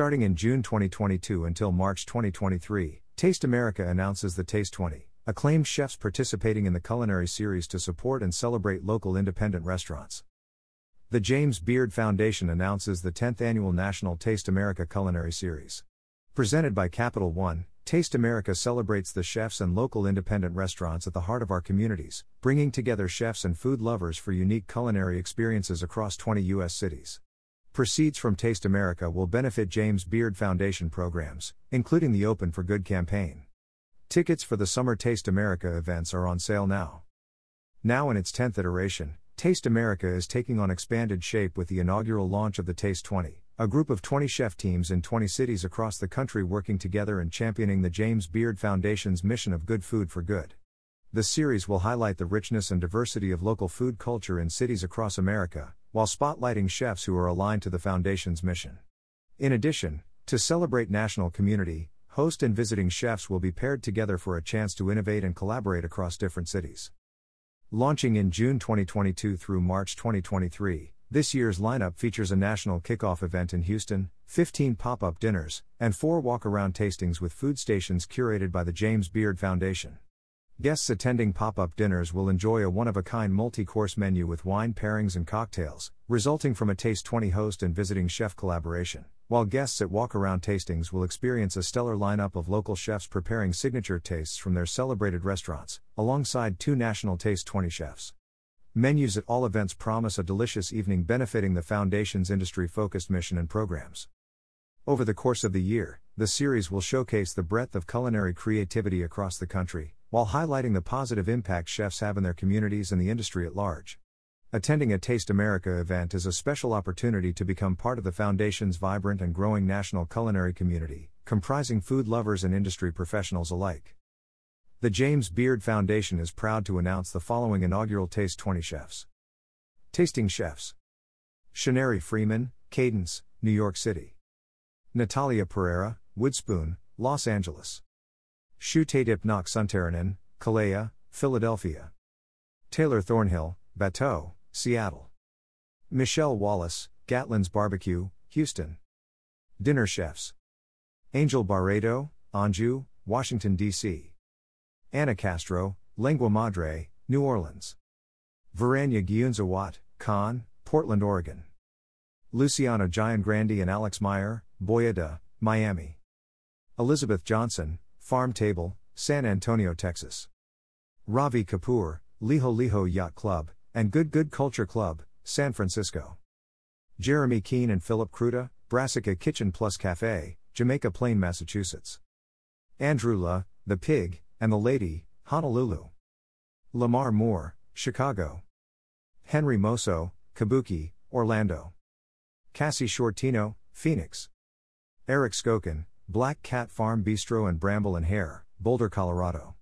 Starting in June 2022 until March 2023, Taste America announces the Taste 20, acclaimed chefs participating in the culinary series to support and celebrate local independent restaurants. The James Beard Foundation announces the 10th annual National Taste America Culinary Series. Presented by Capital One, Taste America celebrates the chefs and local independent restaurants at the heart of our communities, bringing together chefs and food lovers for unique culinary experiences across 20 U.S. cities. Proceeds from Taste America will benefit James Beard Foundation programs, including the Open for Good campaign. Tickets for the Summer Taste America events are on sale now. Now in its 10th iteration, Taste America is taking on expanded shape with the inaugural launch of the Taste 20, a group of 20 chef teams in 20 cities across the country working together and championing the James Beard Foundation's mission of good food for good. The series will highlight the richness and diversity of local food culture in cities across America, while spotlighting chefs who are aligned to the Foundation's mission. In addition, to celebrate national community, host and visiting chefs will be paired together for a chance to innovate and collaborate across different cities. Launching in June 2022 through March 2023, this year's lineup features a national kickoff event in Houston, 15 pop up dinners, and four walk around tastings with food stations curated by the James Beard Foundation. Guests attending pop up dinners will enjoy a one of a kind multi course menu with wine pairings and cocktails, resulting from a Taste 20 host and visiting chef collaboration, while guests at walk around tastings will experience a stellar lineup of local chefs preparing signature tastes from their celebrated restaurants, alongside two national Taste 20 chefs. Menus at all events promise a delicious evening benefiting the Foundation's industry focused mission and programs. Over the course of the year, the series will showcase the breadth of culinary creativity across the country, while highlighting the positive impact chefs have in their communities and the industry at large. Attending a Taste America event is a special opportunity to become part of the Foundation's vibrant and growing national culinary community, comprising food lovers and industry professionals alike. The James Beard Foundation is proud to announce the following inaugural Taste 20 chefs. Tasting Chefs Shenarri Freeman, Cadence, New York City. Natalia Pereira, Woodspoon, Los Angeles. Chutatip Nok Suntaranon, Kalaya, Philadelphia. Taylor Thornhill, Bateau, Seattle. Michelle Wallace, Gatlin's Barbecue, Houston. Dinner Chefs Angel Barreto, Anju, Washington, D.C. Ana Castro, Lengua Madre, New Orleans. Varanya Gyunzawat, Kann, Portland, Oregon. Luciana Giangrandi and Alex Meyer, Boia De, Miami. Elizabeth Johnson, Pharm Table, San Antonio, Texas. Ravi Kapur, Liho Liho Yacht Club, and Good Good Culture Club, San Francisco. Jeremy Kean and Philip Kruta, Brassica Kitchen Plus Cafe, Jamaica Plain, Massachusetts. Andrew Le, The Pig, and the Lady, Honolulu. Lamar Moore, Chicago. Henry Moso, Kabooki, Orlando. Cassie Shortino, Phoenix. Eric Skokan, Black Cat Farm Bistro and Bramble and Hare, Boulder, Colorado.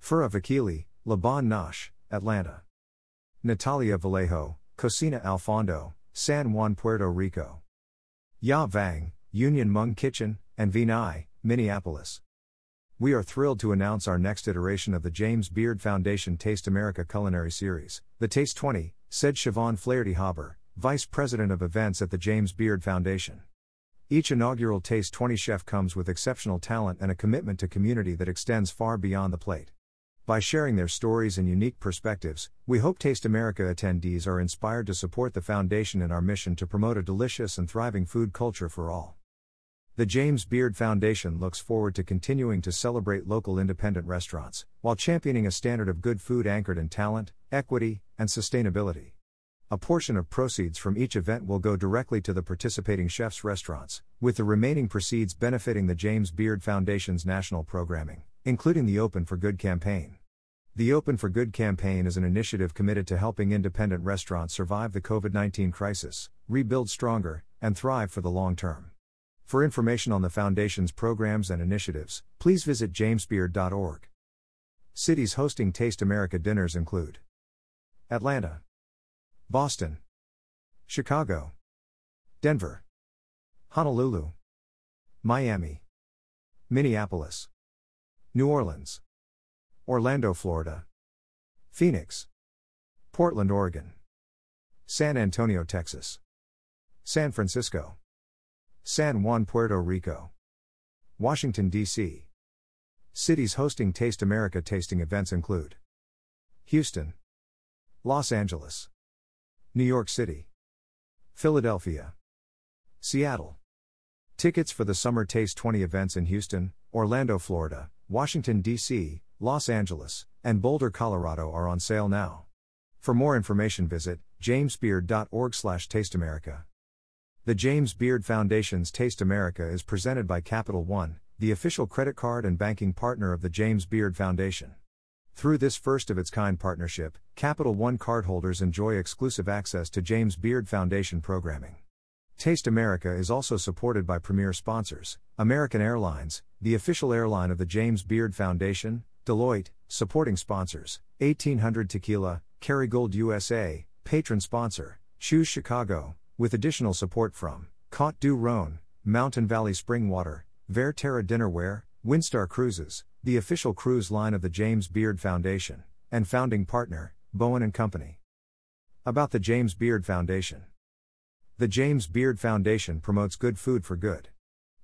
Fura Vakili, Laban Nash, Atlanta. Natalia Vallejo, Cocina al Fondo, San Juan, Puerto Rico. Yia Vang, Union Hmong Kitchen, and Vinai, Minneapolis. We are thrilled to announce our next iteration of the James Beard Foundation Taste America Culinary Series, the Taste 20, said Siobhan Flaherty Haber, Vice President of Events at the James Beard Foundation. Each inaugural Taste 20 chef comes with exceptional talent and a commitment to community that extends far beyond the plate. By sharing their stories and unique perspectives, we hope Taste America attendees are inspired to support the foundation in our mission to promote a delicious and thriving food culture for all. The James Beard Foundation looks forward to continuing to celebrate local independent restaurants, while championing a standard of good food anchored in talent, equity, and sustainability. A portion of proceeds from each event will go directly to the participating chefs' restaurants, with the remaining proceeds benefiting the James Beard Foundation's national programming, including the Open for Good campaign. The Open for Good campaign is an initiative committed to helping independent restaurants survive the COVID 19 crisis, rebuild stronger, and thrive for the long term. For information on the Foundation's programs and initiatives, please visit jamesbeard.org. Cities hosting Taste America dinners include Atlanta, Boston, Chicago, Denver, Honolulu, Miami, Minneapolis, New Orleans, Orlando, Florida, Phoenix, Portland, Oregon, San Antonio, Texas, San Francisco. San Juan, Puerto Rico. Washington, D.C. Cities hosting Taste America tasting events include Houston, Los Angeles, New York City, Philadelphia, Seattle. Tickets for the Summer Taste 20 events in Houston, Orlando, Florida, Washington, D.C., Los Angeles, and Boulder, Colorado are on sale now. For more information visit jamesbeard.org/tasteamerica. The James Beard Foundation's Taste America is presented by Capital One, the official credit card and banking partner of the James Beard Foundation. Through this first of its kind partnership, Capital One cardholders enjoy exclusive access to James Beard Foundation programming. Taste America is also supported by premier sponsors American Airlines, the official airline of the James Beard Foundation, Deloitte, supporting sponsors 1800 Tequila, Kerrygold USA, patron sponsor, Choose Chicago, with additional support from Côte du Rhône, Mountain Valley Spring Water, VerTerra Dinnerware, Windstar Cruises, the official cruise line of the James Beard Foundation, and founding partner, Bowen and Company. About the James Beard Foundation. The James Beard Foundation promotes good food for good.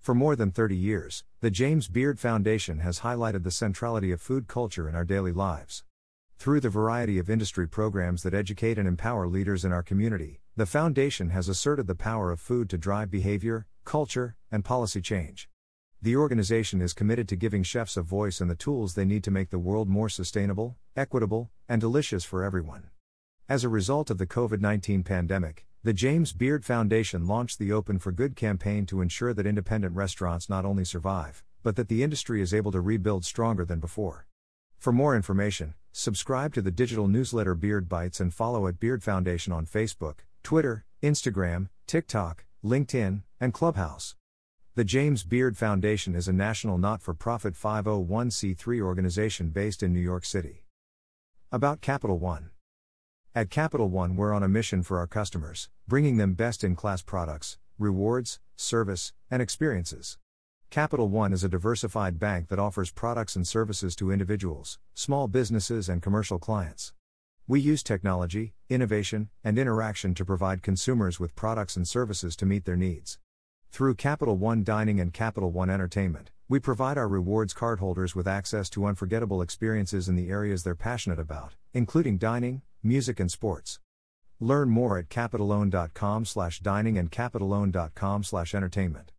For more than 30 years, the James Beard Foundation has highlighted the centrality of food culture in our daily lives. Through the variety of industry programs that educate and empower leaders in our community, the Foundation has asserted the power of food to drive behavior, culture, and policy change. The organization is committed to giving chefs a voice and the tools they need to make the world more sustainable, equitable, and delicious for everyone. As a result of the COVID 19 pandemic, the James Beard Foundation launched the Open for Good campaign to ensure that independent restaurants not only survive, but that the industry is able to rebuild stronger than before. For more information, subscribe to the digital newsletter Beard Bites and follow at Beard Foundation on Facebook, Twitter, Instagram, TikTok, LinkedIn, and Clubhouse. The James Beard Foundation is a national not for profit 501c3 organization based in New York City. About Capital One. At Capital One, we're on a mission for our customers, bringing them best in class products, rewards, service, and experiences. Capital One is a diversified bank that offers products and services to individuals, small businesses, and commercial clients. We use technology, innovation, and interaction to provide consumers with products and services to meet their needs. Through Capital One Dining and Capital One Entertainment, we provide our rewards cardholders with access to unforgettable experiences in the areas they're passionate about, including dining, music and sports. Learn more at capitalone.com slash dining and capitalone.com slash entertainment.